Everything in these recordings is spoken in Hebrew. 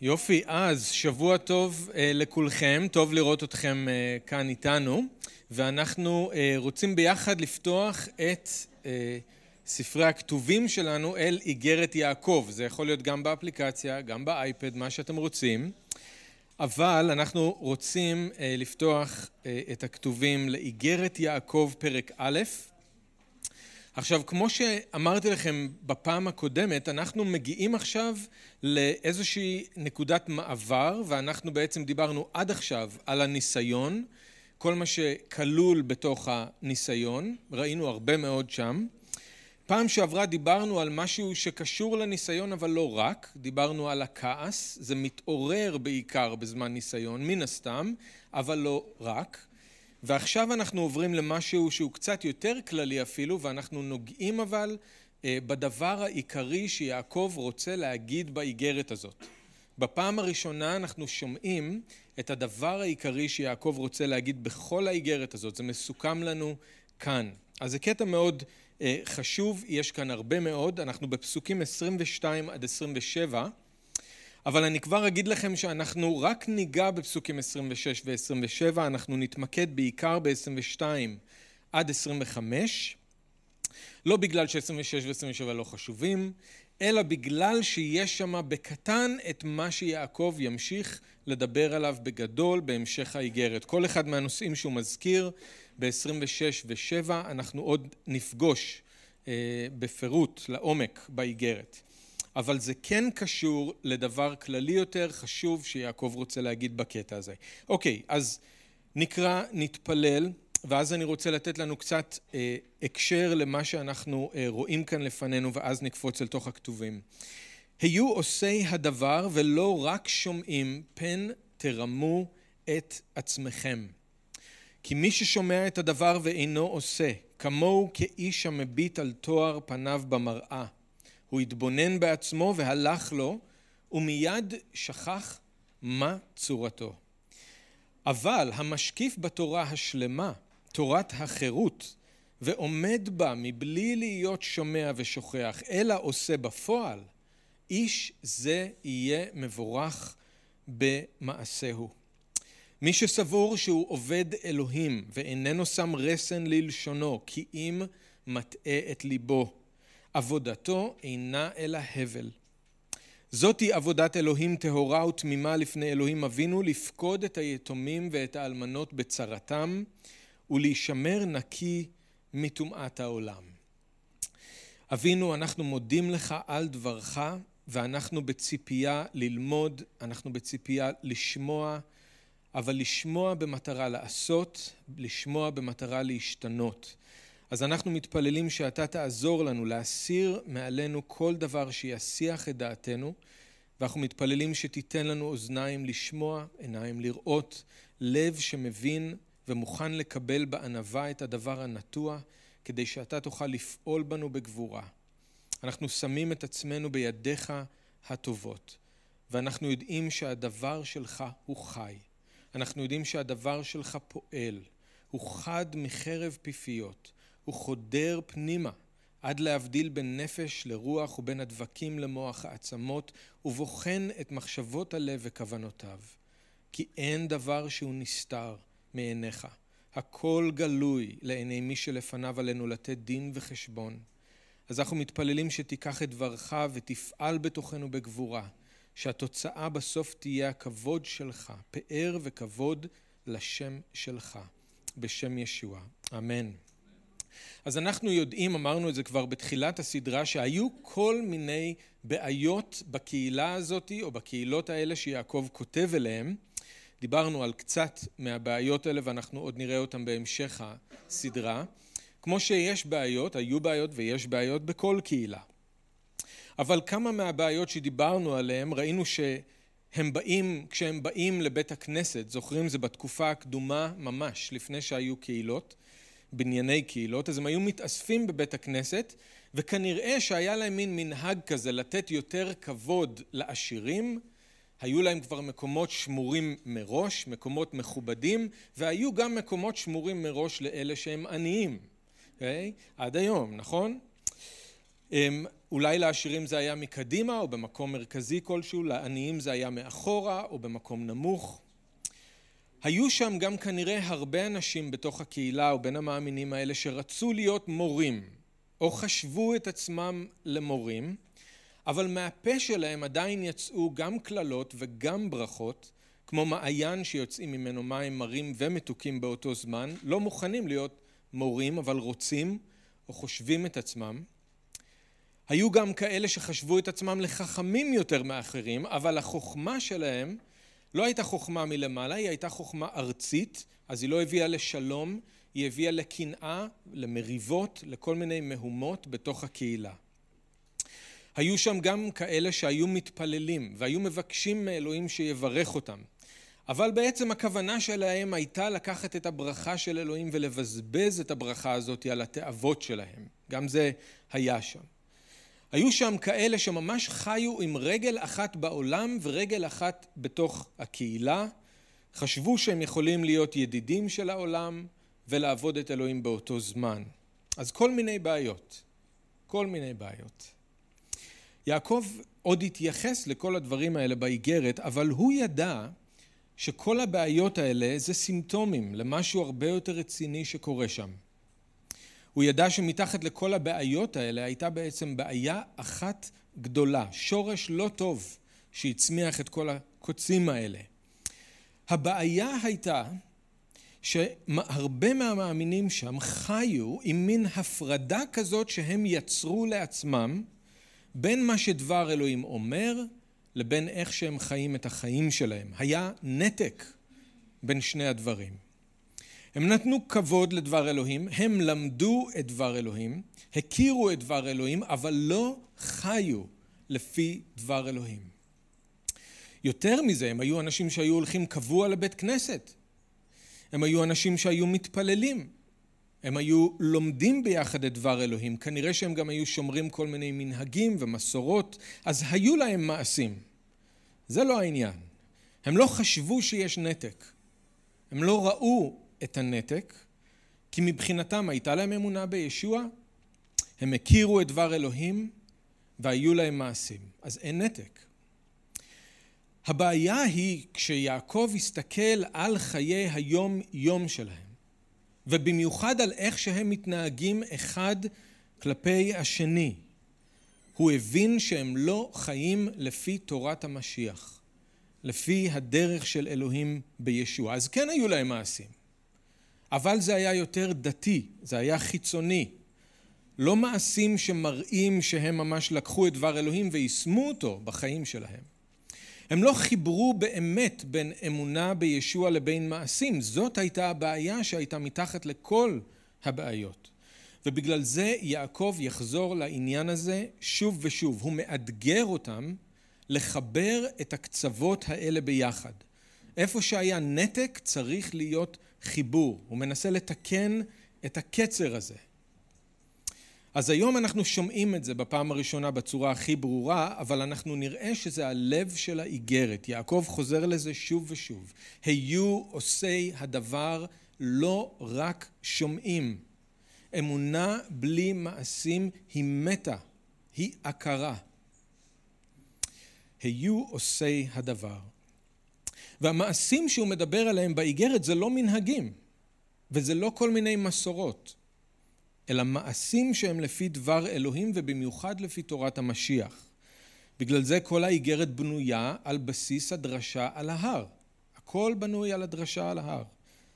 יופי, אז שבוע טוב אה, לכולכם, טוב לראות אתכם אה, כאן איתנו, ואנחנו אה, רוצים ביחד לפתוח את אה, ספרי הכתובים שלנו אל איגרת יעקב. זה יכול להיות גם באפליקציה, גם באייפד, מה שאתם רוצים, אבל אנחנו רוצים אה, לפתוח אה, את הכתובים לאיגרת יעקב פרק א', עכשיו, כמו שאמרתי לכם בפעם הקודמת, אנחנו מגיעים עכשיו לאיזושהי נקודת מעבר, ואנחנו בעצם דיברנו עד עכשיו על הניסיון, כל מה שכלול בתוך הניסיון, ראינו הרבה מאוד שם. פעם שעברה דיברנו על משהו שקשור לניסיון, אבל לא רק, דיברנו על הכעס, זה מתעורר בעיקר בזמן ניסיון, מן הסתם, אבל לא רק. ועכשיו אנחנו עוברים למשהו שהוא קצת יותר כללי אפילו, ואנחנו נוגעים אבל אה, בדבר העיקרי שיעקב רוצה להגיד באיגרת הזאת. בפעם הראשונה אנחנו שומעים את הדבר העיקרי שיעקב רוצה להגיד בכל האיגרת הזאת, זה מסוכם לנו כאן. אז זה קטע מאוד אה, חשוב, יש כאן הרבה מאוד, אנחנו בפסוקים 22 עד 27 אבל אני כבר אגיד לכם שאנחנו רק ניגע בפסוקים 26 ו-27, אנחנו נתמקד בעיקר ב-22 עד 25, לא בגלל ש-26 ו-27 לא חשובים, אלא בגלל שיש שם בקטן את מה שיעקב ימשיך לדבר עליו בגדול בהמשך האיגרת. כל אחד מהנושאים שהוא מזכיר ב-26 ו-7 אנחנו עוד נפגוש אה, בפירוט לעומק באיגרת. אבל זה כן קשור לדבר כללי יותר חשוב שיעקב רוצה להגיד בקטע הזה. אוקיי, אז נקרא, נתפלל, ואז אני רוצה לתת לנו קצת אה, הקשר למה שאנחנו אה, רואים כאן לפנינו, ואז נקפוץ אל תוך הכתובים. היו עושי הדבר ולא רק שומעים, פן תרמו את עצמכם. כי מי ששומע את הדבר ואינו עושה, כמוהו כאיש המביט על תואר פניו במראה. הוא התבונן בעצמו והלך לו, ומיד שכח מה צורתו. אבל המשקיף בתורה השלמה, תורת החירות, ועומד בה מבלי להיות שומע ושוכח, אלא עושה בפועל, איש זה יהיה מבורך במעשהו. מי שסבור שהוא עובד אלוהים ואיננו שם רסן ללשונו, כי אם מטעה את ליבו, עבודתו אינה אלא הבל. זאתי עבודת אלוהים טהורה ותמימה לפני אלוהים אבינו, לפקוד את היתומים ואת האלמנות בצרתם, ולהישמר נקי מטומאת העולם. אבינו, אנחנו מודים לך על דברך, ואנחנו בציפייה ללמוד, אנחנו בציפייה לשמוע, אבל לשמוע במטרה לעשות, לשמוע במטרה להשתנות. אז אנחנו מתפללים שאתה תעזור לנו להסיר מעלינו כל דבר שיסיח את דעתנו, ואנחנו מתפללים שתיתן לנו אוזניים לשמוע, עיניים לראות, לב שמבין ומוכן לקבל בענווה את הדבר הנטוע, כדי שאתה תוכל לפעול בנו בגבורה. אנחנו שמים את עצמנו בידיך הטובות, ואנחנו יודעים שהדבר שלך הוא חי. אנחנו יודעים שהדבר שלך פועל, הוא חד מחרב פיפיות. הוא חודר פנימה עד להבדיל בין נפש לרוח ובין הדבקים למוח העצמות ובוחן את מחשבות הלב וכוונותיו. כי אין דבר שהוא נסתר מעיניך. הכל גלוי לעיני מי שלפניו עלינו לתת דין וחשבון. אז אנחנו מתפללים שתיקח את דברך ותפעל בתוכנו בגבורה, שהתוצאה בסוף תהיה הכבוד שלך, פאר וכבוד לשם שלך, בשם ישוע. אמן. אז אנחנו יודעים, אמרנו את זה כבר בתחילת הסדרה, שהיו כל מיני בעיות בקהילה הזאת או בקהילות האלה שיעקב כותב אליהם. דיברנו על קצת מהבעיות האלה ואנחנו עוד נראה אותן בהמשך הסדרה. כמו שיש בעיות, היו בעיות ויש בעיות בכל קהילה. אבל כמה מהבעיות שדיברנו עליהן ראינו שהם באים, כשהם באים לבית הכנסת, זוכרים זה בתקופה הקדומה ממש, לפני שהיו קהילות, בנייני קהילות, אז הם היו מתאספים בבית הכנסת, וכנראה שהיה להם מין מנהג כזה לתת יותר כבוד לעשירים, היו להם כבר מקומות שמורים מראש, מקומות מכובדים, והיו גם מקומות שמורים מראש לאלה שהם עניים, okay? אוקיי? עד היום, נכון? אולי לעשירים זה היה מקדימה או במקום מרכזי כלשהו, לעניים זה היה מאחורה או במקום נמוך. היו שם גם כנראה הרבה אנשים בתוך הקהילה או בין המאמינים האלה שרצו להיות מורים או חשבו את עצמם למורים, אבל מהפה שלהם עדיין יצאו גם קללות וגם ברכות, כמו מעיין שיוצאים ממנו מים מרים ומתוקים באותו זמן, לא מוכנים להיות מורים אבל רוצים או חושבים את עצמם. היו גם כאלה שחשבו את עצמם לחכמים יותר מאחרים, אבל החוכמה שלהם לא הייתה חוכמה מלמעלה, היא הייתה חוכמה ארצית, אז היא לא הביאה לשלום, היא הביאה לקנאה, למריבות, לכל מיני מהומות בתוך הקהילה. היו שם גם כאלה שהיו מתפללים והיו מבקשים מאלוהים שיברך אותם. אבל בעצם הכוונה שלהם הייתה לקחת את הברכה של אלוהים ולבזבז את הברכה הזאת על התאוות שלהם. גם זה היה שם. היו שם כאלה שממש חיו עם רגל אחת בעולם ורגל אחת בתוך הקהילה, חשבו שהם יכולים להיות ידידים של העולם ולעבוד את אלוהים באותו זמן. אז כל מיני בעיות, כל מיני בעיות. יעקב עוד התייחס לכל הדברים האלה באיגרת, אבל הוא ידע שכל הבעיות האלה זה סימפטומים למשהו הרבה יותר רציני שקורה שם. הוא ידע שמתחת לכל הבעיות האלה הייתה בעצם בעיה אחת גדולה, שורש לא טוב שהצמיח את כל הקוצים האלה. הבעיה הייתה שהרבה מהמאמינים שם חיו עם מין הפרדה כזאת שהם יצרו לעצמם בין מה שדבר אלוהים אומר לבין איך שהם חיים את החיים שלהם. היה נתק בין שני הדברים. הם נתנו כבוד לדבר אלוהים, הם למדו את דבר אלוהים, הכירו את דבר אלוהים, אבל לא חיו לפי דבר אלוהים. יותר מזה, הם היו אנשים שהיו הולכים קבוע לבית כנסת. הם היו אנשים שהיו מתפללים. הם היו לומדים ביחד את דבר אלוהים. כנראה שהם גם היו שומרים כל מיני מנהגים ומסורות, אז היו להם מעשים. זה לא העניין. הם לא חשבו שיש נתק. הם לא ראו את הנתק, כי מבחינתם הייתה להם אמונה בישוע, הם הכירו את דבר אלוהים והיו להם מעשים. אז אין נתק. הבעיה היא כשיעקב הסתכל על חיי היום-יום שלהם, ובמיוחד על איך שהם מתנהגים אחד כלפי השני. הוא הבין שהם לא חיים לפי תורת המשיח, לפי הדרך של אלוהים בישוע. אז כן היו להם מעשים. אבל זה היה יותר דתי, זה היה חיצוני. לא מעשים שמראים שהם ממש לקחו את דבר אלוהים ויישמו אותו בחיים שלהם. הם לא חיברו באמת בין אמונה בישוע לבין מעשים. זאת הייתה הבעיה שהייתה מתחת לכל הבעיות. ובגלל זה יעקב יחזור לעניין הזה שוב ושוב. הוא מאתגר אותם לחבר את הקצוות האלה ביחד. איפה שהיה נתק צריך להיות חיבור, הוא מנסה לתקן את הקצר הזה. אז היום אנחנו שומעים את זה בפעם הראשונה בצורה הכי ברורה, אבל אנחנו נראה שזה הלב של האיגרת. יעקב חוזר לזה שוב ושוב. היו עושי הדבר לא רק שומעים. אמונה בלי מעשים היא מתה, היא עקרה. היו עושי הדבר. והמעשים שהוא מדבר עליהם באיגרת זה לא מנהגים וזה לא כל מיני מסורות, אלא מעשים שהם לפי דבר אלוהים ובמיוחד לפי תורת המשיח. בגלל זה כל האיגרת בנויה על בסיס הדרשה על ההר. הכל בנוי על הדרשה על ההר.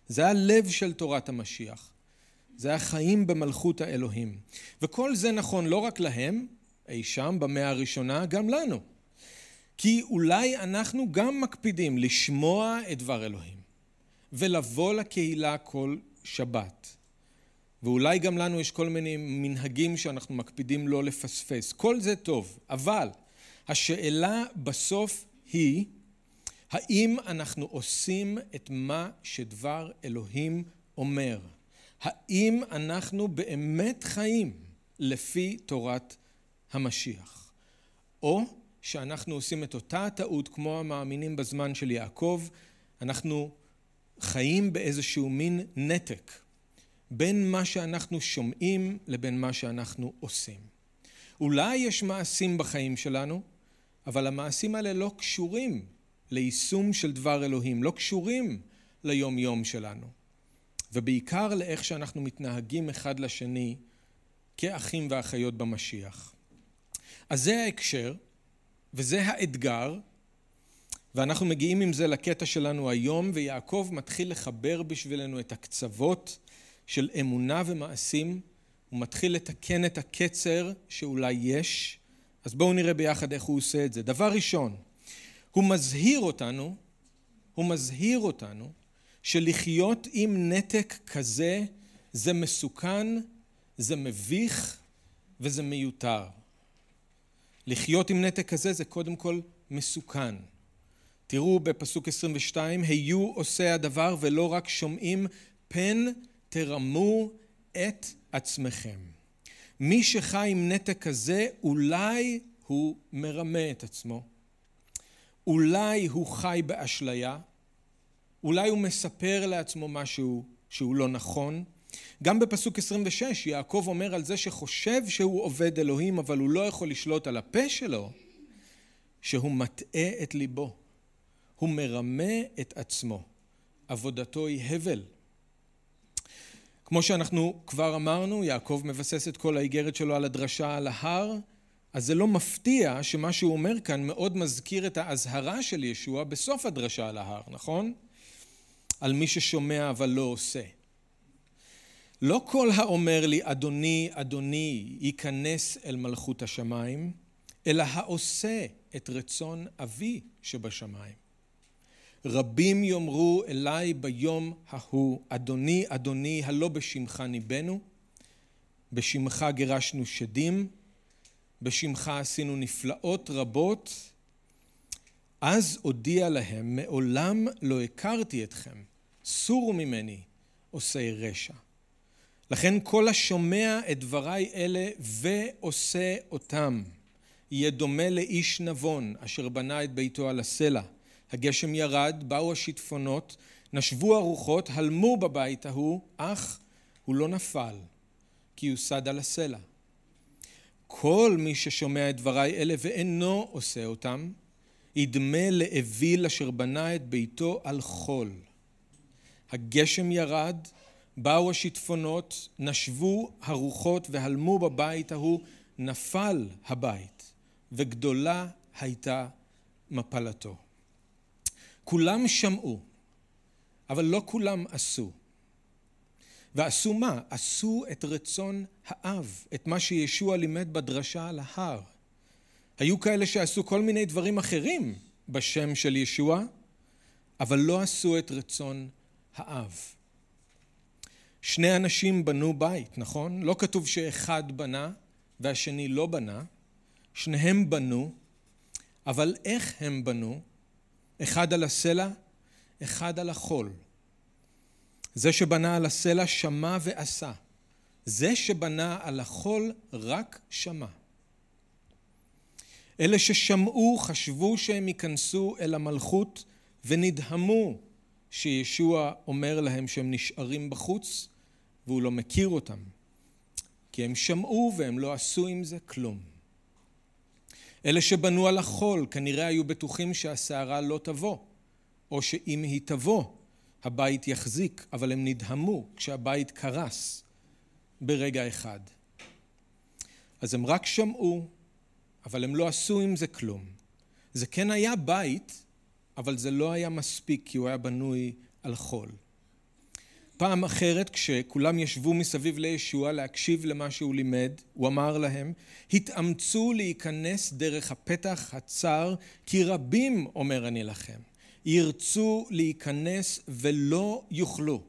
זה הלב של תורת המשיח. זה החיים במלכות האלוהים. וכל זה נכון לא רק להם, אי שם במאה הראשונה, גם לנו. כי אולי אנחנו גם מקפידים לשמוע את דבר אלוהים ולבוא לקהילה כל שבת. ואולי גם לנו יש כל מיני מנהגים שאנחנו מקפידים לא לפספס. כל זה טוב, אבל השאלה בסוף היא האם אנחנו עושים את מה שדבר אלוהים אומר? האם אנחנו באמת חיים לפי תורת המשיח? או שאנחנו עושים את אותה הטעות כמו המאמינים בזמן של יעקב, אנחנו חיים באיזשהו מין נתק בין מה שאנחנו שומעים לבין מה שאנחנו עושים. אולי יש מעשים בחיים שלנו, אבל המעשים האלה לא קשורים ליישום של דבר אלוהים, לא קשורים ליום יום שלנו. ובעיקר לאיך שאנחנו מתנהגים אחד לשני כאחים ואחיות במשיח. אז זה ההקשר, וזה האתגר, ואנחנו מגיעים עם זה לקטע שלנו היום, ויעקב מתחיל לחבר בשבילנו את הקצוות של אמונה ומעשים, הוא מתחיל לתקן את הקצר שאולי יש, אז בואו נראה ביחד איך הוא עושה את זה. דבר ראשון, הוא מזהיר אותנו, הוא מזהיר אותנו שלחיות עם נתק כזה זה מסוכן, זה מביך וזה מיותר. לחיות עם נתק כזה זה קודם כל מסוכן. תראו בפסוק 22, היו עושי הדבר ולא רק שומעים, פן תרמו את עצמכם. מי שחי עם נתק כזה, אולי הוא מרמה את עצמו. אולי הוא חי באשליה. אולי הוא מספר לעצמו משהו שהוא לא נכון. גם בפסוק 26 יעקב אומר על זה שחושב שהוא עובד אלוהים אבל הוא לא יכול לשלוט על הפה שלו, שהוא מטעה את ליבו. הוא מרמה את עצמו. עבודתו היא הבל. כמו שאנחנו כבר אמרנו, יעקב מבסס את כל האיגרת שלו על הדרשה על ההר, אז זה לא מפתיע שמה שהוא אומר כאן מאוד מזכיר את האזהרה של ישוע בסוף הדרשה על ההר, נכון? על מי ששומע אבל לא עושה. לא כל האומר לי אדוני אדוני ייכנס אל מלכות השמיים, אלא העושה את רצון אבי שבשמיים. רבים יאמרו אליי ביום ההוא, אדוני, אדוני, הלא בשמך ניבאנו, בשמך גירשנו שדים, בשמך עשינו נפלאות רבות. אז אודיע להם, מעולם לא הכרתי אתכם, סורו ממני, עושי רשע. לכן כל השומע את דבריי אלה ועושה אותם, יהיה דומה לאיש נבון אשר בנה את ביתו על הסלע. הגשם ירד, באו השיטפונות, נשבו הרוחות, הלמו בבית ההוא, אך הוא לא נפל, כי יוסד על הסלע. כל מי ששומע את דבריי אלה ואינו עושה אותם, ידמה לאוויל אשר בנה את ביתו על חול. הגשם ירד, באו השיטפונות, נשבו הרוחות והלמו בבית ההוא, נפל הבית, וגדולה הייתה מפלתו. כולם שמעו, אבל לא כולם עשו. ועשו מה? עשו את רצון האב, את מה שישוע לימד בדרשה על ההר. היו כאלה שעשו כל מיני דברים אחרים בשם של ישוע, אבל לא עשו את רצון האב. שני אנשים בנו בית, נכון? לא כתוב שאחד בנה והשני לא בנה, שניהם בנו, אבל איך הם בנו? אחד על הסלע, אחד על החול. זה שבנה על הסלע שמע ועשה. זה שבנה על החול רק שמע. אלה ששמעו חשבו שהם ייכנסו אל המלכות ונדהמו שישוע אומר להם שהם נשארים בחוץ והוא לא מכיר אותם. כי הם שמעו והם לא עשו עם זה כלום. אלה שבנו על החול כנראה היו בטוחים שהסערה לא תבוא, או שאם היא תבוא, הבית יחזיק, אבל הם נדהמו כשהבית קרס ברגע אחד. אז הם רק שמעו, אבל הם לא עשו עם זה כלום. זה כן היה בית, אבל זה לא היה מספיק, כי הוא היה בנוי על חול. פעם אחרת, כשכולם ישבו מסביב לישוע להקשיב למה שהוא לימד, הוא אמר להם, התאמצו להיכנס דרך הפתח הצר, כי רבים, אומר אני לכם, ירצו להיכנס ולא יוכלו.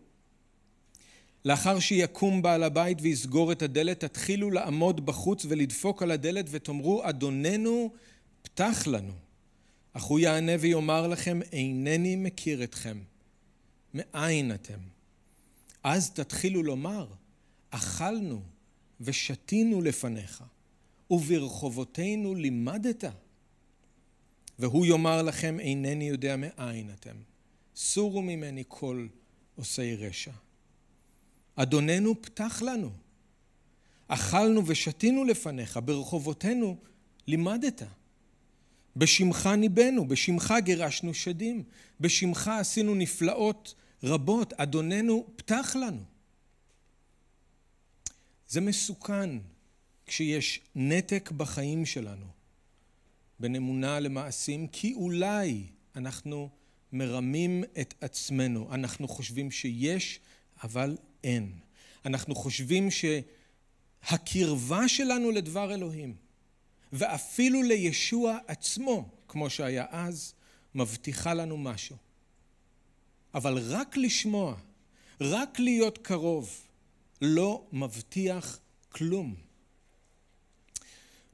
לאחר שיקום בעל הבית ויסגור את הדלת, תתחילו לעמוד בחוץ ולדפוק על הדלת ותאמרו, אדוננו, פתח לנו. אך הוא יענה ויאמר לכם, אינני מכיר אתכם. מאין אתם? אז תתחילו לומר, אכלנו ושתינו לפניך, וברחובותינו לימדת. והוא יאמר לכם, אינני יודע מאין אתם. סורו ממני כל עושי רשע. אדוננו פתח לנו. אכלנו ושתינו לפניך, ברחובותינו לימדת. בשמך ניבאנו, בשמך גירשנו שדים, בשמך עשינו נפלאות רבות, אדוננו פתח לנו. זה מסוכן כשיש נתק בחיים שלנו בין אמונה למעשים, כי אולי אנחנו מרמים את עצמנו. אנחנו חושבים שיש, אבל אין. אנחנו חושבים שהקרבה שלנו לדבר אלוהים, ואפילו לישוע עצמו, כמו שהיה אז, מבטיחה לנו משהו. אבל רק לשמוע, רק להיות קרוב, לא מבטיח כלום.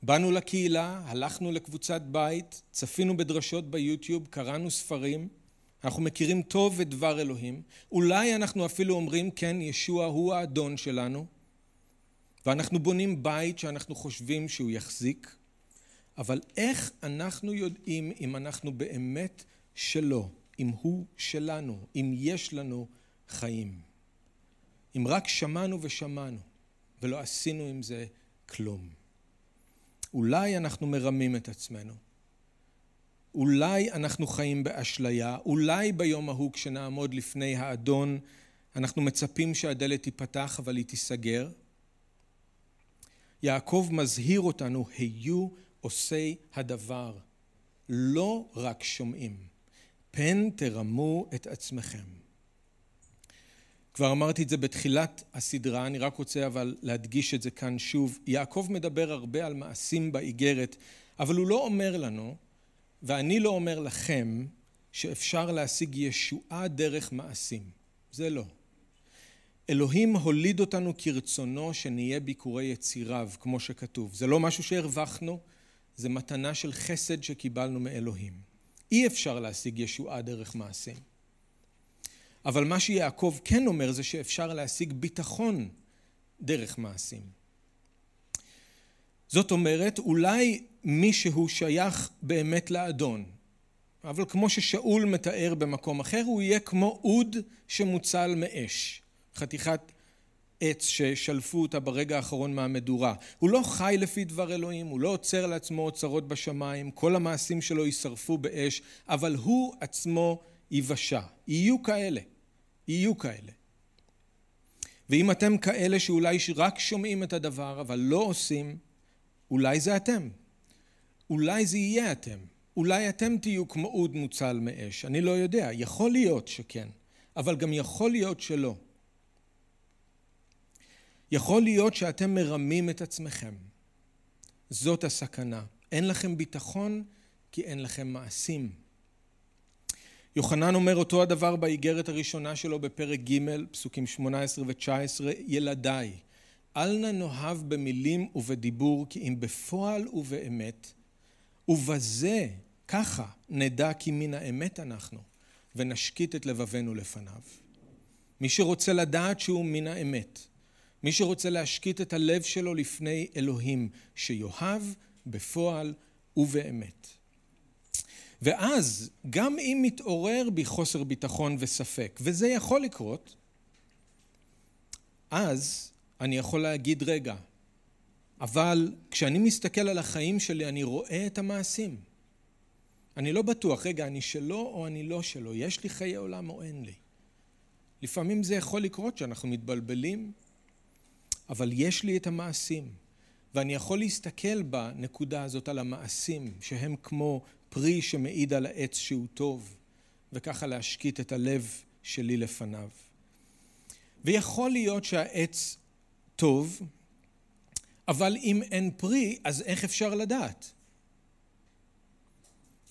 באנו לקהילה, הלכנו לקבוצת בית, צפינו בדרשות ביוטיוב, קראנו ספרים, אנחנו מכירים טוב את דבר אלוהים, אולי אנחנו אפילו אומרים כן, ישוע הוא האדון שלנו, ואנחנו בונים בית שאנחנו חושבים שהוא יחזיק, אבל איך אנחנו יודעים אם אנחנו באמת שלו, אם הוא שלנו, אם יש לנו חיים? אם רק שמענו ושמענו ולא עשינו עם זה כלום. אולי אנחנו מרמים את עצמנו. אולי אנחנו חיים באשליה, אולי ביום ההוא כשנעמוד לפני האדון אנחנו מצפים שהדלת תיפתח אבל היא תיסגר. יעקב מזהיר אותנו, היו עושי הדבר, לא רק שומעים, פן תרמו את עצמכם. כבר אמרתי את זה בתחילת הסדרה, אני רק רוצה אבל להדגיש את זה כאן שוב. יעקב מדבר הרבה על מעשים באיגרת, אבל הוא לא אומר לנו, ואני לא אומר לכם, שאפשר להשיג ישועה דרך מעשים. זה לא. אלוהים הוליד אותנו כרצונו שנהיה ביקורי יציריו, כמו שכתוב. זה לא משהו שהרווחנו, זה מתנה של חסד שקיבלנו מאלוהים. אי אפשר להשיג ישועה דרך מעשים. אבל מה שיעקב כן אומר זה שאפשר להשיג ביטחון דרך מעשים. זאת אומרת, אולי מישהו שייך באמת לאדון, אבל כמו ששאול מתאר במקום אחר, הוא יהיה כמו אוד שמוצל מאש, חתיכת עץ ששלפו אותה ברגע האחרון מהמדורה. הוא לא חי לפי דבר אלוהים, הוא לא עוצר לעצמו אוצרות בשמיים, כל המעשים שלו יישרפו באש, אבל הוא עצמו ייוושע. יהיו כאלה. יהיו כאלה. ואם אתם כאלה שאולי רק שומעים את הדבר אבל לא עושים, אולי זה אתם. אולי זה יהיה אתם. אולי אתם תהיו כמו אוד מוצל מאש. אני לא יודע. יכול להיות שכן, אבל גם יכול להיות שלא. יכול להיות שאתם מרמים את עצמכם. זאת הסכנה. אין לכם ביטחון כי אין לכם מעשים. יוחנן אומר אותו הדבר באיגרת הראשונה שלו בפרק ג', פסוקים 18 ו-19, ילדיי, אל נא נאהב במילים ובדיבור, כי אם בפועל ובאמת, ובזה, ככה, נדע כי מן האמת אנחנו, ונשקיט את לבבינו לפניו. מי שרוצה לדעת שהוא מן האמת, מי שרוצה להשקיט את הלב שלו לפני אלוהים, שיאהב בפועל ובאמת. ואז, גם אם מתעורר בי חוסר ביטחון וספק, וזה יכול לקרות, אז אני יכול להגיד, רגע, אבל כשאני מסתכל על החיים שלי, אני רואה את המעשים. אני לא בטוח, רגע, אני שלו או אני לא שלו, יש לי חיי עולם או אין לי. לפעמים זה יכול לקרות שאנחנו מתבלבלים, אבל יש לי את המעשים, ואני יכול להסתכל בנקודה הזאת על המעשים, שהם כמו פרי שמעיד על העץ שהוא טוב, וככה להשקיט את הלב שלי לפניו. ויכול להיות שהעץ טוב, אבל אם אין פרי, אז איך אפשר לדעת?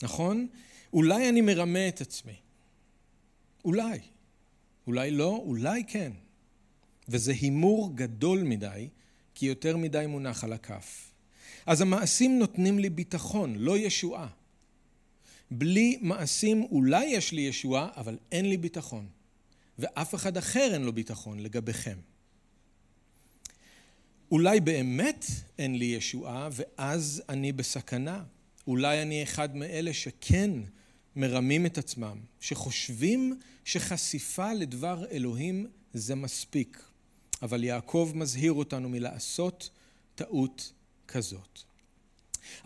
נכון? אולי אני מרמה את עצמי. אולי. אולי לא, אולי כן. וזה הימור גדול מדי, כי יותר מדי מונח על הכף. אז המעשים נותנים לי ביטחון, לא ישועה. בלי מעשים אולי יש לי ישועה, אבל אין לי ביטחון. ואף אחד אחר אין לו ביטחון לגביכם. אולי באמת אין לי ישועה, ואז אני בסכנה. אולי אני אחד מאלה שכן מרמים את עצמם, שחושבים שחשיפה לדבר אלוהים זה מספיק. אבל יעקב מזהיר אותנו מלעשות טעות כזאת.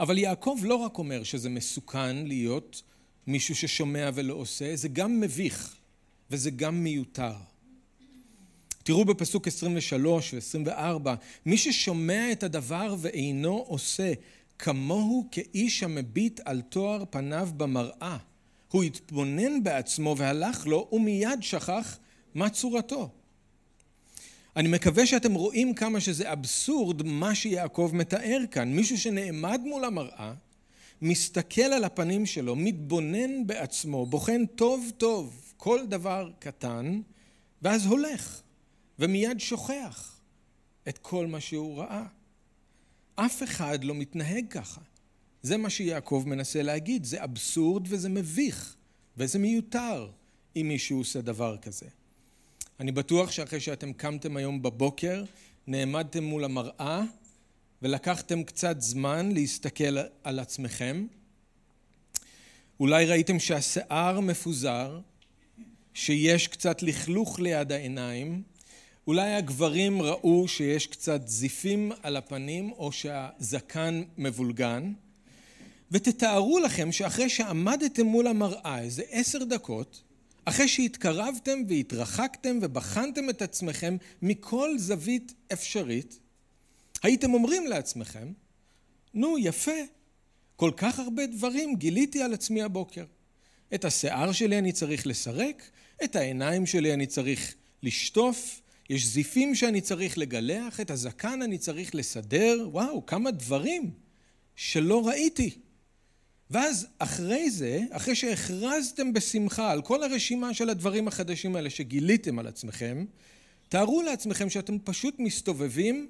אבל יעקב לא רק אומר שזה מסוכן להיות מישהו ששומע ולא עושה, זה גם מביך וזה גם מיותר. תראו בפסוק 23 ו-24, מי ששומע את הדבר ואינו עושה, כמוהו כאיש המביט על תואר פניו במראה. הוא התבונן בעצמו והלך לו, ומיד שכח מה צורתו. אני מקווה שאתם רואים כמה שזה אבסורד מה שיעקב מתאר כאן. מישהו שנעמד מול המראה, מסתכל על הפנים שלו, מתבונן בעצמו, בוחן טוב טוב כל דבר קטן, ואז הולך, ומיד שוכח את כל מה שהוא ראה. אף אחד לא מתנהג ככה. זה מה שיעקב מנסה להגיד, זה אבסורד וזה מביך, וזה מיותר אם מישהו עושה דבר כזה. אני בטוח שאחרי שאתם קמתם היום בבוקר, נעמדתם מול המראה ולקחתם קצת זמן להסתכל על עצמכם. אולי ראיתם שהשיער מפוזר, שיש קצת לכלוך ליד העיניים, אולי הגברים ראו שיש קצת זיפים על הפנים או שהזקן מבולגן, ותתארו לכם שאחרי שעמדתם מול המראה איזה עשר דקות, אחרי שהתקרבתם והתרחקתם ובחנתם את עצמכם מכל זווית אפשרית, הייתם אומרים לעצמכם, נו יפה, כל כך הרבה דברים גיליתי על עצמי הבוקר. את השיער שלי אני צריך לסרק, את העיניים שלי אני צריך לשטוף, יש זיפים שאני צריך לגלח, את הזקן אני צריך לסדר, וואו, כמה דברים שלא ראיתי. ואז אחרי זה, אחרי שהכרזתם בשמחה על כל הרשימה של הדברים החדשים האלה שגיליתם על עצמכם, תארו לעצמכם שאתם פשוט מסתובבים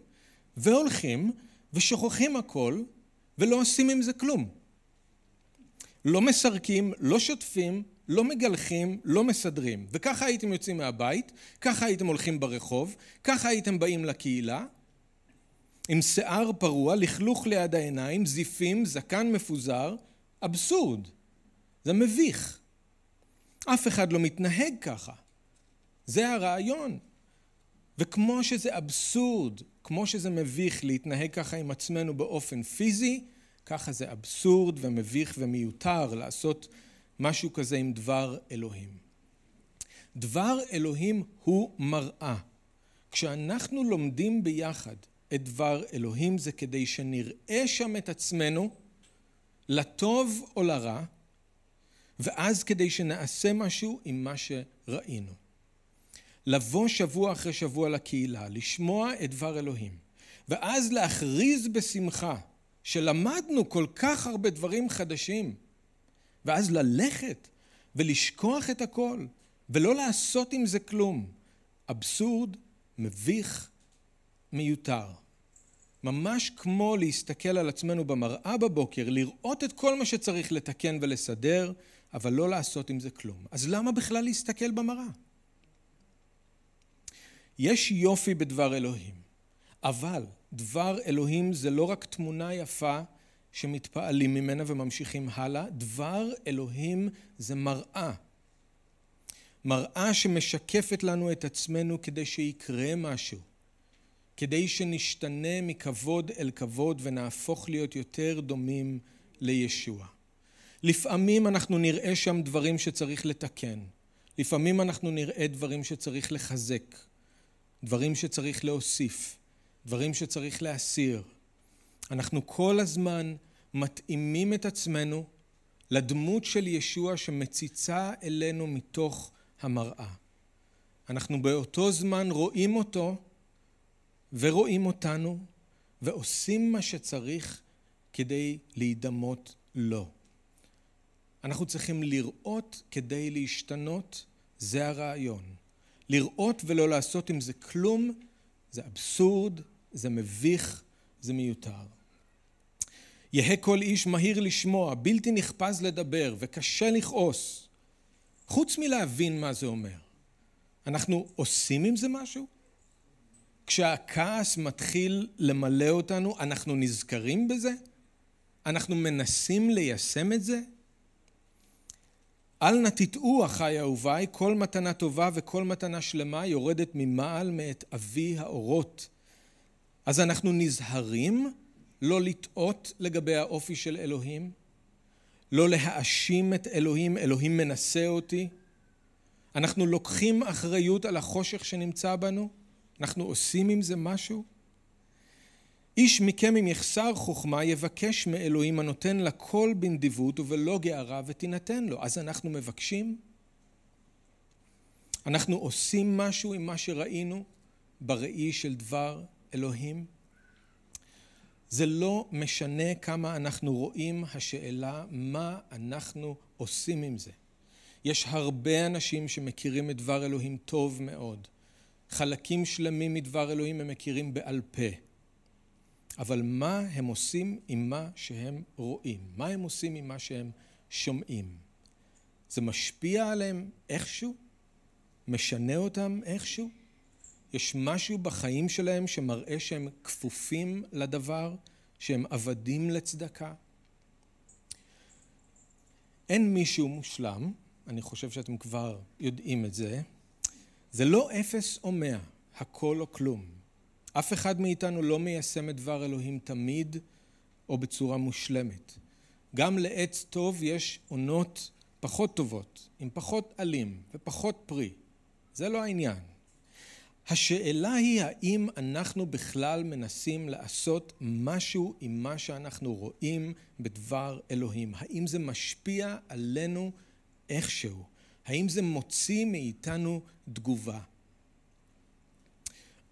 והולכים ושוכחים הכל ולא עושים עם זה כלום. לא מסרקים, לא שוטפים, לא מגלחים, לא מסדרים. וככה הייתם יוצאים מהבית, ככה הייתם הולכים ברחוב, ככה הייתם באים לקהילה, עם שיער פרוע, לכלוך ליד העיניים, זיפים, זקן מפוזר, אבסורד. זה מביך. אף אחד לא מתנהג ככה. זה הרעיון. וכמו שזה אבסורד, כמו שזה מביך להתנהג ככה עם עצמנו באופן פיזי, ככה זה אבסורד ומביך ומיותר לעשות משהו כזה עם דבר אלוהים. דבר אלוהים הוא מראה. כשאנחנו לומדים ביחד את דבר אלוהים זה כדי שנראה שם את עצמנו לטוב או לרע, ואז כדי שנעשה משהו עם מה שראינו. לבוא שבוע אחרי שבוע לקהילה, לשמוע את דבר אלוהים, ואז להכריז בשמחה שלמדנו כל כך הרבה דברים חדשים, ואז ללכת ולשכוח את הכל, ולא לעשות עם זה כלום. אבסורד, מביך, מיותר. ממש כמו להסתכל על עצמנו במראה בבוקר, לראות את כל מה שצריך לתקן ולסדר, אבל לא לעשות עם זה כלום. אז למה בכלל להסתכל במראה? יש יופי בדבר אלוהים, אבל דבר אלוהים זה לא רק תמונה יפה שמתפעלים ממנה וממשיכים הלאה, דבר אלוהים זה מראה. מראה שמשקפת לנו את עצמנו כדי שיקרה משהו. כדי שנשתנה מכבוד אל כבוד ונהפוך להיות יותר דומים לישוע. לפעמים אנחנו נראה שם דברים שצריך לתקן, לפעמים אנחנו נראה דברים שצריך לחזק, דברים שצריך להוסיף, דברים שצריך להסיר. אנחנו כל הזמן מתאימים את עצמנו לדמות של ישוע שמציצה אלינו מתוך המראה. אנחנו באותו זמן רואים אותו ורואים אותנו ועושים מה שצריך כדי להידמות לו. אנחנו צריכים לראות כדי להשתנות, זה הרעיון. לראות ולא לעשות עם זה כלום, זה אבסורד, זה מביך, זה מיותר. יהא כל איש מהיר לשמוע, בלתי נחפז לדבר וקשה לכעוס. חוץ מלהבין מה זה אומר. אנחנו עושים עם זה משהו? כשהכעס מתחיל למלא אותנו, אנחנו נזכרים בזה? אנחנו מנסים ליישם את זה? אל נא תטעו, אחי אהוביי, כל מתנה טובה וכל מתנה שלמה יורדת ממעל מאת אבי האורות. אז אנחנו נזהרים לא לטעות לגבי האופי של אלוהים, לא להאשים את אלוהים, אלוהים מנסה אותי. אנחנו לוקחים אחריות על החושך שנמצא בנו, אנחנו עושים עם זה משהו. איש מכם אם יחסר חוכמה יבקש מאלוהים הנותן לכל בנדיבות ובלא גערה ותינתן לו. אז אנחנו מבקשים? אנחנו עושים משהו עם מה שראינו בראי של דבר אלוהים? זה לא משנה כמה אנחנו רואים, השאלה מה אנחנו עושים עם זה. יש הרבה אנשים שמכירים את דבר אלוהים טוב מאוד. חלקים שלמים מדבר אלוהים הם מכירים בעל פה. אבל מה הם עושים עם מה שהם רואים? מה הם עושים עם מה שהם שומעים? זה משפיע עליהם איכשהו? משנה אותם איכשהו? יש משהו בחיים שלהם שמראה שהם כפופים לדבר, שהם עבדים לצדקה? אין מישהו מושלם, אני חושב שאתם כבר יודעים את זה. זה לא אפס או מאה, הכל או כלום. אף אחד מאיתנו לא מיישם את דבר אלוהים תמיד או בצורה מושלמת. גם לעץ טוב יש עונות פחות טובות, עם פחות עלים ופחות פרי. זה לא העניין. השאלה היא האם אנחנו בכלל מנסים לעשות משהו עם מה שאנחנו רואים בדבר אלוהים. האם זה משפיע עלינו איכשהו? האם זה מוציא מאיתנו תגובה?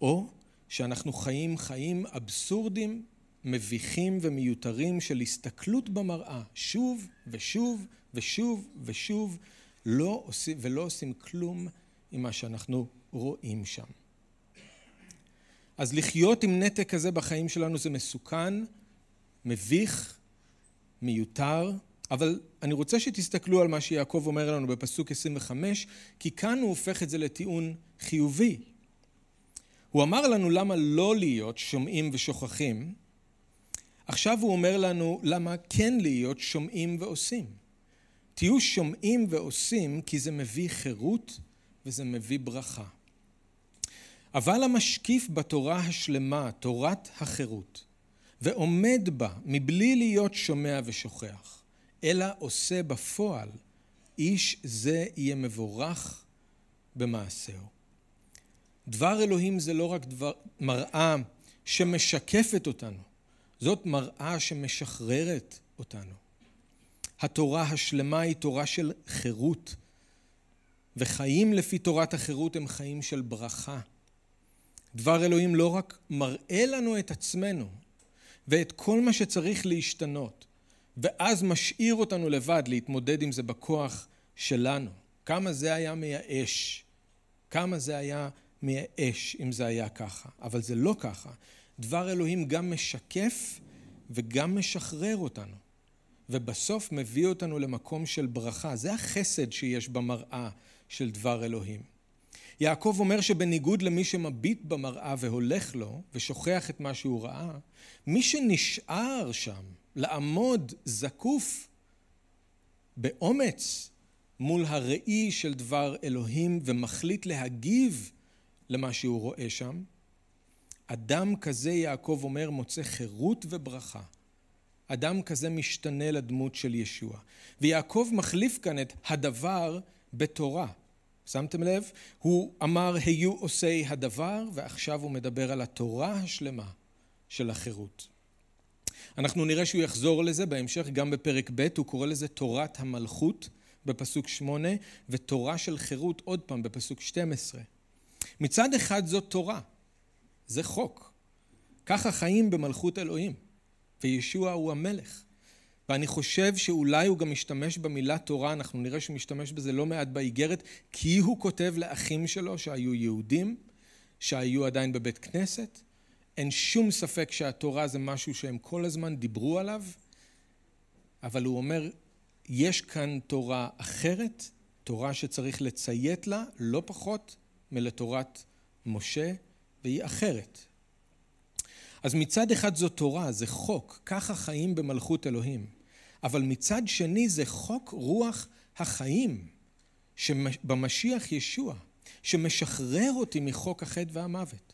או שאנחנו חיים חיים אבסורדים, מביכים ומיותרים של הסתכלות במראה שוב ושוב ושוב ושוב לא עושים, ולא עושים כלום עם מה שאנחנו רואים שם. אז לחיות עם נתק כזה בחיים שלנו זה מסוכן, מביך, מיותר, אבל אני רוצה שתסתכלו על מה שיעקב אומר לנו בפסוק 25, כי כאן הוא הופך את זה לטיעון חיובי. הוא אמר לנו למה לא להיות שומעים ושוכחים, עכשיו הוא אומר לנו למה כן להיות שומעים ועושים. תהיו שומעים ועושים כי זה מביא חירות וזה מביא ברכה. אבל המשקיף בתורה השלמה, תורת החירות, ועומד בה מבלי להיות שומע ושוכח, אלא עושה בפועל, איש זה יהיה מבורך במעשהו. דבר אלוהים זה לא רק דבר, מראה שמשקפת אותנו, זאת מראה שמשחררת אותנו. התורה השלמה היא תורה של חירות, וחיים לפי תורת החירות הם חיים של ברכה. דבר אלוהים לא רק מראה לנו את עצמנו ואת כל מה שצריך להשתנות, ואז משאיר אותנו לבד להתמודד עם זה בכוח שלנו. כמה זה היה מייאש, כמה זה היה מייאש אם זה היה ככה, אבל זה לא ככה. דבר אלוהים גם משקף וגם משחרר אותנו, ובסוף מביא אותנו למקום של ברכה. זה החסד שיש במראה של דבר אלוהים. יעקב אומר שבניגוד למי שמביט במראה והולך לו ושוכח את מה שהוא ראה, מי שנשאר שם לעמוד זקוף באומץ מול הראי של דבר אלוהים ומחליט להגיב למה שהוא רואה שם, אדם כזה, יעקב אומר, מוצא חירות וברכה. אדם כזה משתנה לדמות של ישוע. ויעקב מחליף כאן את הדבר בתורה. שמתם לב? הוא אמר היו עושי הדבר, ועכשיו הוא מדבר על התורה השלמה של החירות. אנחנו נראה שהוא יחזור לזה בהמשך, גם בפרק ב', הוא קורא לזה תורת המלכות בפסוק שמונה, ותורה של חירות עוד פעם בפסוק 12. מצד אחד זאת תורה, זה חוק. ככה חיים במלכות אלוהים, וישוע הוא המלך. ואני חושב שאולי הוא גם משתמש במילה תורה, אנחנו נראה שהוא משתמש בזה לא מעט באיגרת, כי הוא כותב לאחים שלו שהיו יהודים, שהיו עדיין בבית כנסת. אין שום ספק שהתורה זה משהו שהם כל הזמן דיברו עליו, אבל הוא אומר, יש כאן תורה אחרת, תורה שצריך לציית לה, לא פחות מלתורת משה, והיא אחרת. אז מצד אחד זו תורה, זה חוק, ככה חיים במלכות אלוהים. אבל מצד שני זה חוק רוח החיים במשיח ישוע, שמשחרר אותי מחוק החטא והמוות.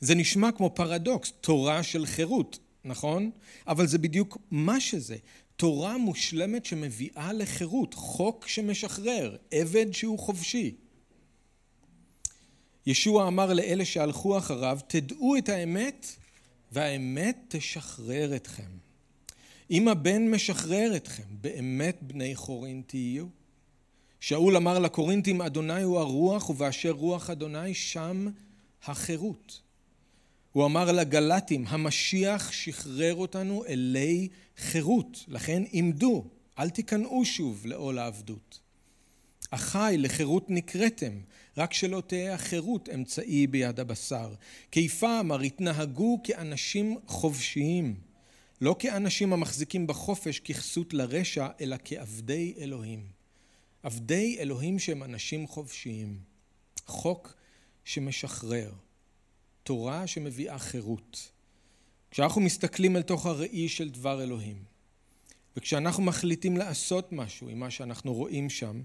זה נשמע כמו פרדוקס, תורה של חירות, נכון? אבל זה בדיוק מה שזה. תורה מושלמת שמביאה לחירות, חוק שמשחרר, עבד שהוא חופשי. ישוע אמר לאלה שהלכו אחריו, תדעו את האמת והאמת תשחרר אתכם. אם הבן משחרר אתכם, באמת בני חורין תהיו. שאול אמר לקורינתים, אדוני הוא הרוח, ובאשר רוח אדוני שם החירות. הוא אמר לגלטים, המשיח שחרר אותנו אלי חירות, לכן עמדו, אל תיכנעו שוב לעול העבדות. אחי, לחירות נקראתם, רק שלא תהא החירות אמצעי ביד הבשר. כיפה אמר, התנהגו כאנשים חופשיים, לא כאנשים המחזיקים בחופש ככסות לרשע, אלא כעבדי אלוהים. עבדי אלוהים שהם אנשים חופשיים. חוק שמשחרר. תורה שמביאה חירות. כשאנחנו מסתכלים אל תוך הראי של דבר אלוהים, וכשאנחנו מחליטים לעשות משהו עם מה שאנחנו רואים שם,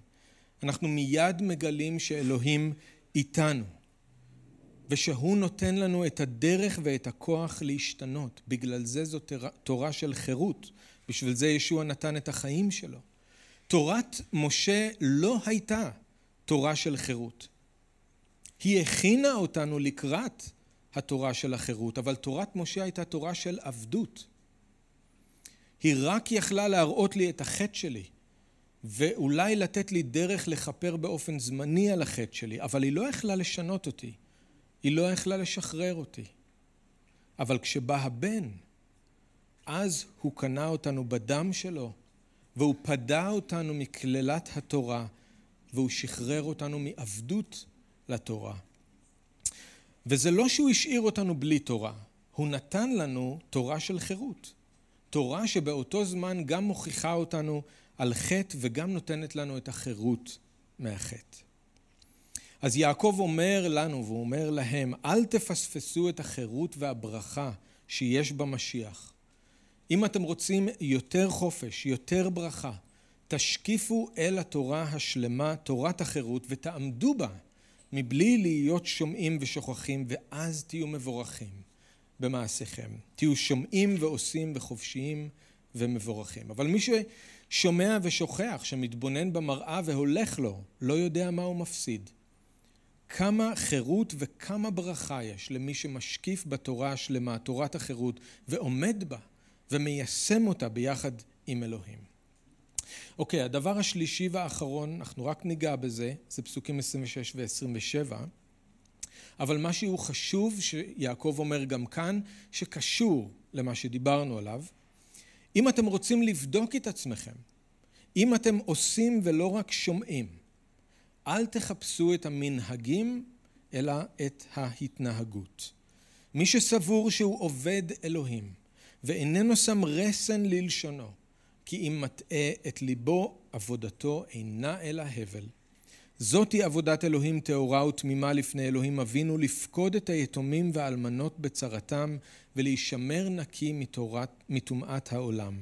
אנחנו מיד מגלים שאלוהים איתנו, ושהוא נותן לנו את הדרך ואת הכוח להשתנות. בגלל זה זו תורה של חירות, בשביל זה ישוע נתן את החיים שלו. תורת משה לא הייתה תורה של חירות. היא הכינה אותנו לקראת התורה של החירות, אבל תורת משה הייתה תורה של עבדות. היא רק יכלה להראות לי את החטא שלי, ואולי לתת לי דרך לכפר באופן זמני על החטא שלי, אבל היא לא יכלה לשנות אותי, היא לא יכלה לשחרר אותי. אבל כשבא הבן, אז הוא קנה אותנו בדם שלו, והוא פדה אותנו מקללת התורה, והוא שחרר אותנו מעבדות לתורה. וזה לא שהוא השאיר אותנו בלי תורה, הוא נתן לנו תורה של חירות. תורה שבאותו זמן גם מוכיחה אותנו על חטא וגם נותנת לנו את החירות מהחטא. אז יעקב אומר לנו והוא אומר להם, אל תפספסו את החירות והברכה שיש במשיח. אם אתם רוצים יותר חופש, יותר ברכה, תשקיפו אל התורה השלמה, תורת החירות, ותעמדו בה מבלי להיות שומעים ושוכחים, ואז תהיו מבורכים במעשיכם. תהיו שומעים ועושים וחופשיים ומבורכים. אבל מי ששומע ושוכח, שמתבונן במראה והולך לו, לא יודע מה הוא מפסיד. כמה חירות וכמה ברכה יש למי שמשקיף בתורה השלמה, תורת החירות, ועומד בה ומיישם אותה ביחד עם אלוהים. אוקיי, הדבר השלישי והאחרון, אנחנו רק ניגע בזה, זה פסוקים 26 ו-27, אבל משהו חשוב שיעקב אומר גם כאן, שקשור למה שדיברנו עליו. אם אתם רוצים לבדוק את עצמכם, אם אתם עושים ולא רק שומעים, אל תחפשו את המנהגים, אלא את ההתנהגות. מי שסבור שהוא עובד אלוהים ואיננו שם רסן ללשונו, כי אם מטעה את ליבו, עבודתו אינה אלא הבל. זאתי עבודת אלוהים טהורה ותמימה לפני אלוהים אבינו, לפקוד את היתומים והאלמנות בצרתם, ולהישמר נקי מטומאת העולם.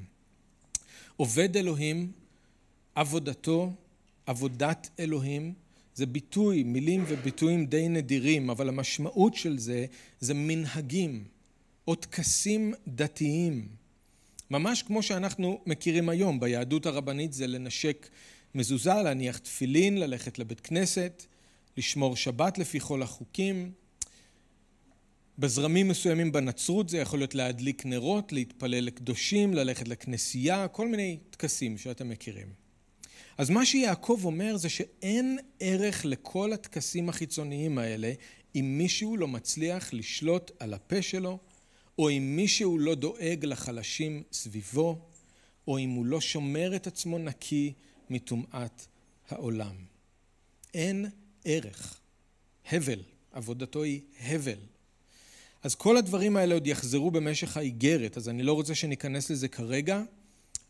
עובד אלוהים, עבודתו, עבודת אלוהים, זה ביטוי, מילים וביטויים די נדירים, אבל המשמעות של זה, זה מנהגים או טקסים דתיים. ממש כמו שאנחנו מכירים היום, ביהדות הרבנית זה לנשק מזוזה, להניח תפילין, ללכת לבית כנסת, לשמור שבת לפי כל החוקים. בזרמים מסוימים בנצרות זה יכול להיות להדליק נרות, להתפלל לקדושים, ללכת לכנסייה, כל מיני טקסים שאתם מכירים. אז מה שיעקב אומר זה שאין ערך לכל הטקסים החיצוניים האלה אם מישהו לא מצליח לשלוט על הפה שלו או אם מישהו לא דואג לחלשים סביבו, או אם הוא לא שומר את עצמו נקי מטומאת העולם. אין ערך. הבל, עבודתו היא הבל. אז כל הדברים האלה עוד יחזרו במשך האיגרת, אז אני לא רוצה שניכנס לזה כרגע,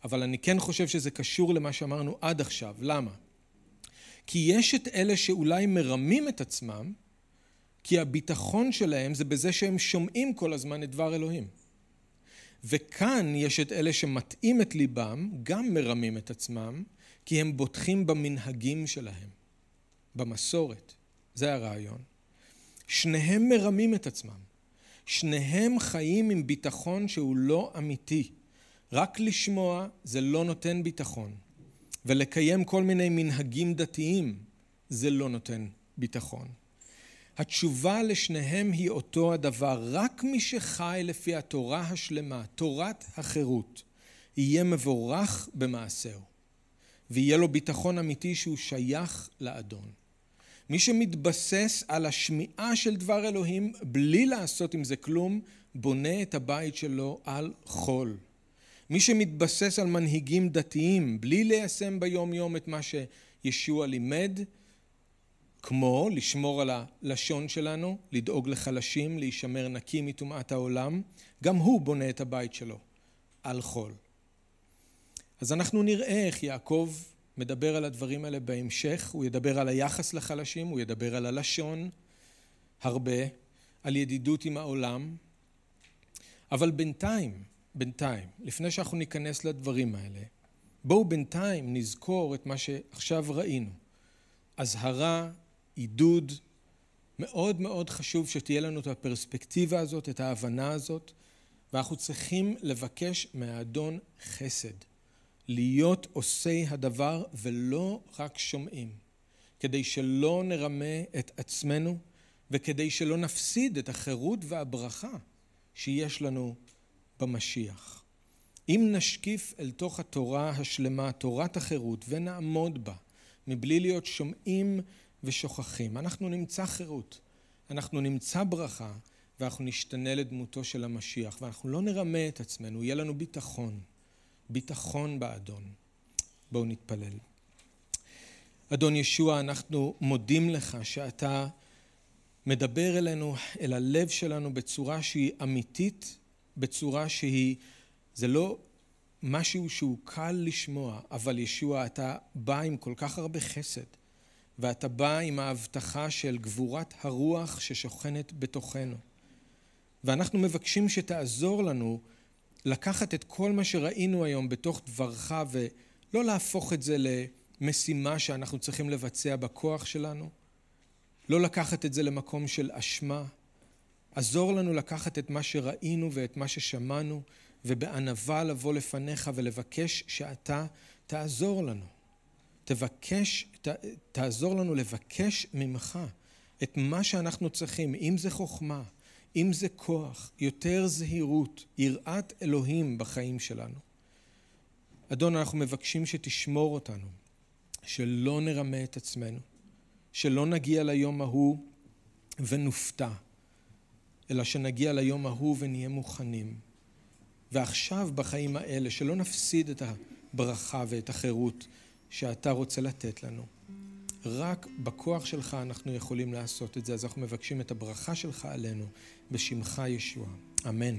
אבל אני כן חושב שזה קשור למה שאמרנו עד עכשיו. למה? כי יש את אלה שאולי מרמים את עצמם כי הביטחון שלהם זה בזה שהם שומעים כל הזמן את דבר אלוהים. וכאן יש את אלה שמטעים את ליבם, גם מרמים את עצמם, כי הם בוטחים במנהגים שלהם, במסורת. זה הרעיון. שניהם מרמים את עצמם. שניהם חיים עם ביטחון שהוא לא אמיתי. רק לשמוע זה לא נותן ביטחון. ולקיים כל מיני מנהגים דתיים זה לא נותן ביטחון. התשובה לשניהם היא אותו הדבר, רק מי שחי לפי התורה השלמה, תורת החירות, יהיה מבורך במעשהו, ויהיה לו ביטחון אמיתי שהוא שייך לאדון. מי שמתבסס על השמיעה של דבר אלוהים בלי לעשות עם זה כלום, בונה את הבית שלו על חול. מי שמתבסס על מנהיגים דתיים בלי ליישם ביום יום את מה שישוע לימד, כמו לשמור על הלשון שלנו, לדאוג לחלשים, להישמר נקי מטומאת העולם, גם הוא בונה את הבית שלו על חול. אז אנחנו נראה איך יעקב מדבר על הדברים האלה בהמשך, הוא ידבר על היחס לחלשים, הוא ידבר על הלשון הרבה, על ידידות עם העולם, אבל בינתיים, בינתיים, לפני שאנחנו ניכנס לדברים האלה, בואו בינתיים נזכור את מה שעכשיו ראינו. אזהרה, עידוד, מאוד מאוד חשוב שתהיה לנו את הפרספקטיבה הזאת, את ההבנה הזאת, ואנחנו צריכים לבקש מהאדון חסד. להיות עושי הדבר ולא רק שומעים, כדי שלא נרמה את עצמנו וכדי שלא נפסיד את החירות והברכה שיש לנו במשיח. אם נשקיף אל תוך התורה השלמה, תורת החירות, ונעמוד בה, מבלי להיות שומעים ושוכחים, אנחנו נמצא חירות, אנחנו נמצא ברכה, ואנחנו נשתנה לדמותו של המשיח, ואנחנו לא נרמה את עצמנו, יהיה לנו ביטחון. ביטחון באדון. בואו נתפלל. אדון ישוע, אנחנו מודים לך שאתה מדבר אלינו, אל הלב שלנו בצורה שהיא אמיתית, בצורה שהיא, זה לא משהו שהוא קל לשמוע, אבל ישוע, אתה בא עם כל כך הרבה חסד, ואתה בא עם ההבטחה של גבורת הרוח ששוכנת בתוכנו. ואנחנו מבקשים שתעזור לנו לקחת את כל מה שראינו היום בתוך דברך ולא להפוך את זה למשימה שאנחנו צריכים לבצע בכוח שלנו, לא לקחת את זה למקום של אשמה. עזור לנו לקחת את מה שראינו ואת מה ששמענו ובענווה לבוא לפניך ולבקש שאתה תעזור לנו. תבקש, ת, תעזור לנו לבקש ממך את מה שאנחנו צריכים, אם זה חוכמה, אם זה כוח, יותר זהירות, יראת אלוהים בחיים שלנו. אדון, אנחנו מבקשים שתשמור אותנו, שלא נרמה את עצמנו, שלא נגיע ליום ההוא ונופתע, אלא שנגיע ליום ההוא ונהיה מוכנים. ועכשיו בחיים האלה, שלא נפסיד את הברכה ואת החירות שאתה רוצה לתת לנו. רק בכוח שלך אנחנו יכולים לעשות את זה, אז אנחנו מבקשים את הברכה שלך עלינו, בשמך ישוע. אמן.